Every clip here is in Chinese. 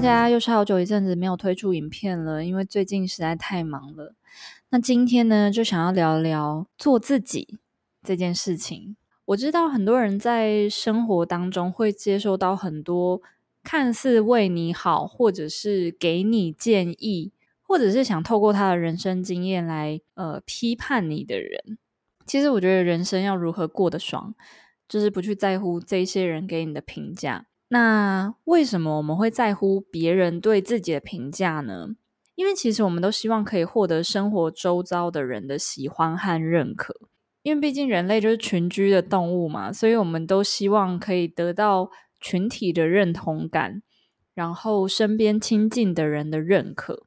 家，又是好久一阵子没有推出影片了，因为最近实在太忙了。那今天呢，就想要聊聊做自己这件事情。我知道很多人在生活当中会接受到很多看似为你好，或者是给你建议，或者是想透过他的人生经验来呃批判你的人。其实我觉得人生要如何过得爽，就是不去在乎这些人给你的评价。那为什么我们会在乎别人对自己的评价呢？因为其实我们都希望可以获得生活周遭的人的喜欢和认可。因为毕竟人类就是群居的动物嘛，所以我们都希望可以得到群体的认同感，然后身边亲近的人的认可。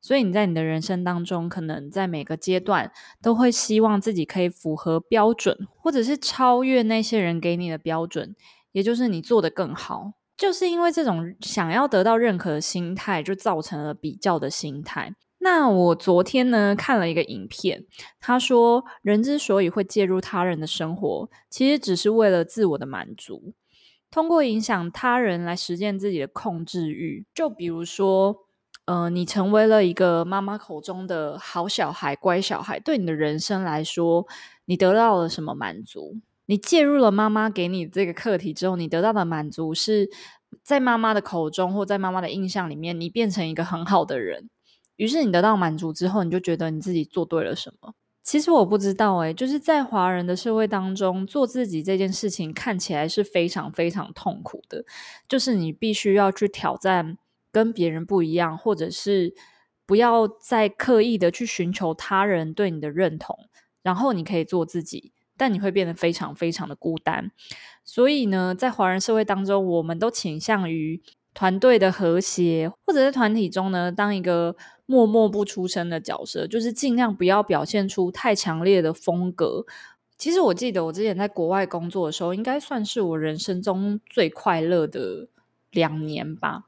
所以你在你的人生当中，可能在每个阶段都会希望自己可以符合标准，或者是超越那些人给你的标准。也就是你做得更好，就是因为这种想要得到认可的心态，就造成了比较的心态。那我昨天呢，看了一个影片，他说人之所以会介入他人的生活，其实只是为了自我的满足，通过影响他人来实现自己的控制欲。就比如说，呃，你成为了一个妈妈口中的好小孩、乖小孩，对你的人生来说，你得到了什么满足？你介入了妈妈给你这个课题之后，你得到的满足是在妈妈的口中或在妈妈的印象里面，你变成一个很好的人。于是你得到满足之后，你就觉得你自己做对了什么。其实我不知道诶，就是在华人的社会当中，做自己这件事情看起来是非常非常痛苦的。就是你必须要去挑战跟别人不一样，或者是不要再刻意的去寻求他人对你的认同，然后你可以做自己。但你会变得非常非常的孤单，所以呢，在华人社会当中，我们都倾向于团队的和谐，或者在团体中呢，当一个默默不出声的角色，就是尽量不要表现出太强烈的风格。其实我记得我之前在国外工作的时候，应该算是我人生中最快乐的两年吧，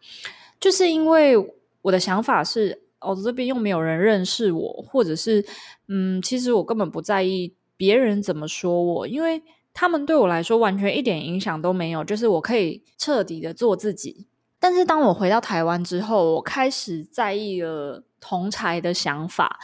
就是因为我的想法是，哦，这边又没有人认识我，或者是，嗯，其实我根本不在意。别人怎么说我？因为他们对我来说完全一点影响都没有，就是我可以彻底的做自己。但是当我回到台湾之后，我开始在意了同侪的想法，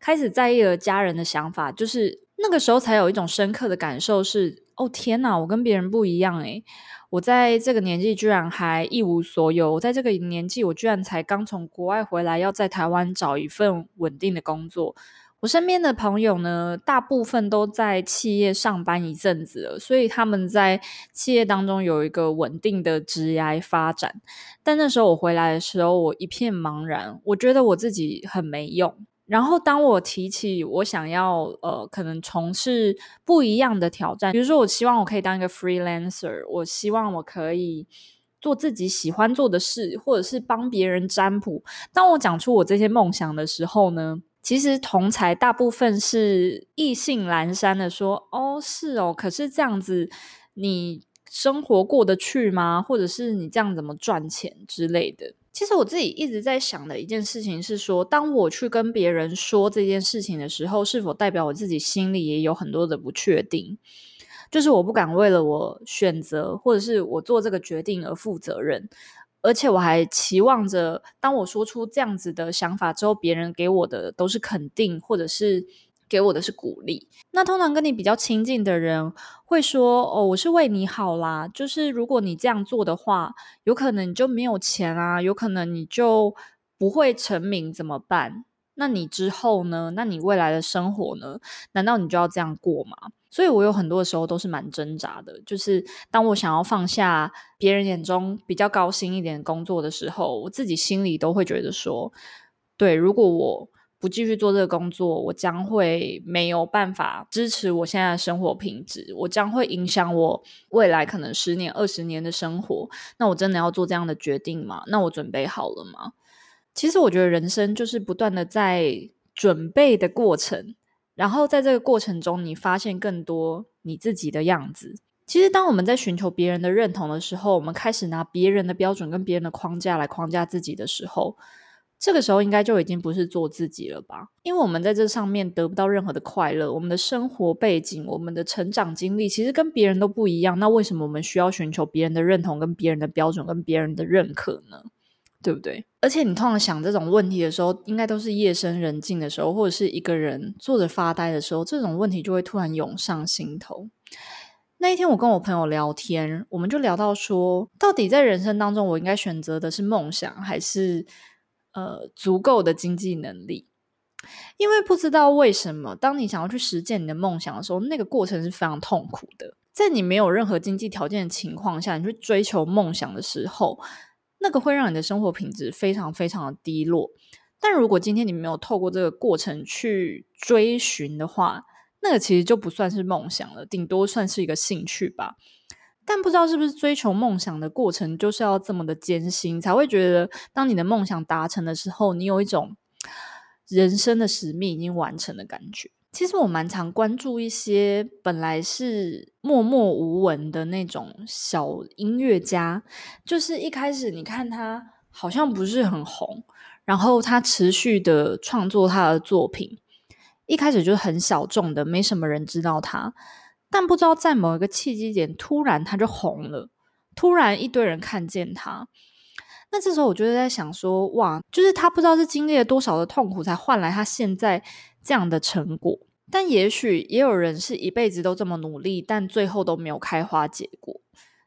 开始在意了家人的想法，就是那个时候才有一种深刻的感受是：哦天哪，我跟别人不一样诶，我在这个年纪居然还一无所有，我在这个年纪我居然才刚从国外回来，要在台湾找一份稳定的工作。我身边的朋友呢，大部分都在企业上班一阵子了，所以他们在企业当中有一个稳定的职业发展。但那时候我回来的时候，我一片茫然，我觉得我自己很没用。然后当我提起我想要呃，可能从事不一样的挑战，比如说我希望我可以当一个 freelancer，我希望我可以做自己喜欢做的事，或者是帮别人占卜。当我讲出我这些梦想的时候呢，其实同才大部分是意兴阑珊的说：“哦，是哦，可是这样子你生活过得去吗？或者是你这样怎么赚钱之类的？”其实我自己一直在想的一件事情是说，当我去跟别人说这件事情的时候，是否代表我自己心里也有很多的不确定？就是我不敢为了我选择或者是我做这个决定而负责任。而且我还期望着，当我说出这样子的想法之后，别人给我的都是肯定，或者是给我的是鼓励。那通常跟你比较亲近的人会说：“哦，我是为你好啦。”就是如果你这样做的话，有可能你就没有钱啊，有可能你就不会成名，怎么办？那你之后呢？那你未来的生活呢？难道你就要这样过吗？所以我有很多的时候都是蛮挣扎的，就是当我想要放下别人眼中比较高薪一点的工作的时候，我自己心里都会觉得说，对，如果我不继续做这个工作，我将会没有办法支持我现在的生活品质，我将会影响我未来可能十年、二十年的生活。那我真的要做这样的决定吗？那我准备好了吗？其实我觉得人生就是不断的在准备的过程。然后在这个过程中，你发现更多你自己的样子。其实，当我们在寻求别人的认同的时候，我们开始拿别人的标准跟别人的框架来框架自己的时候，这个时候应该就已经不是做自己了吧？因为我们在这上面得不到任何的快乐，我们的生活背景、我们的成长经历，其实跟别人都不一样。那为什么我们需要寻求别人的认同、跟别人的标准、跟别人的认可呢？对不对？而且你通常想这种问题的时候，应该都是夜深人静的时候，或者是一个人坐着发呆的时候，这种问题就会突然涌上心头。那一天，我跟我朋友聊天，我们就聊到说，到底在人生当中，我应该选择的是梦想，还是呃足够的经济能力？因为不知道为什么，当你想要去实践你的梦想的时候，那个过程是非常痛苦的。在你没有任何经济条件的情况下，你去追求梦想的时候，那个会让你的生活品质非常非常的低落。但如果今天你没有透过这个过程去追寻的话，那个其实就不算是梦想了，顶多算是一个兴趣吧。但不知道是不是追求梦想的过程就是要这么的艰辛，才会觉得当你的梦想达成的时候，你有一种人生的使命已经完成的感觉。其实我蛮常关注一些本来是默默无闻的那种小音乐家，就是一开始你看他好像不是很红，然后他持续的创作他的作品。一开始就是很小众的，没什么人知道他，但不知道在某一个契机点，突然他就红了，突然一堆人看见他。那这时候我就是在想说，哇，就是他不知道是经历了多少的痛苦，才换来他现在这样的成果。但也许也有人是一辈子都这么努力，但最后都没有开花结果。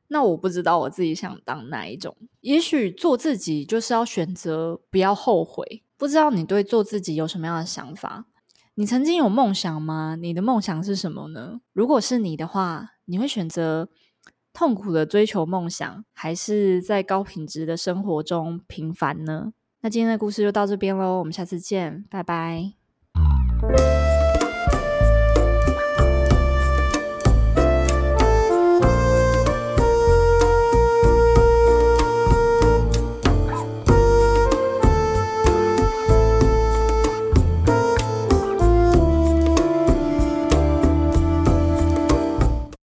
那我不知道我自己想当哪一种。也许做自己就是要选择不要后悔。不知道你对做自己有什么样的想法？你曾经有梦想吗？你的梦想是什么呢？如果是你的话，你会选择痛苦的追求梦想，还是在高品质的生活中平凡呢？那今天的故事就到这边喽，我们下次见，拜拜。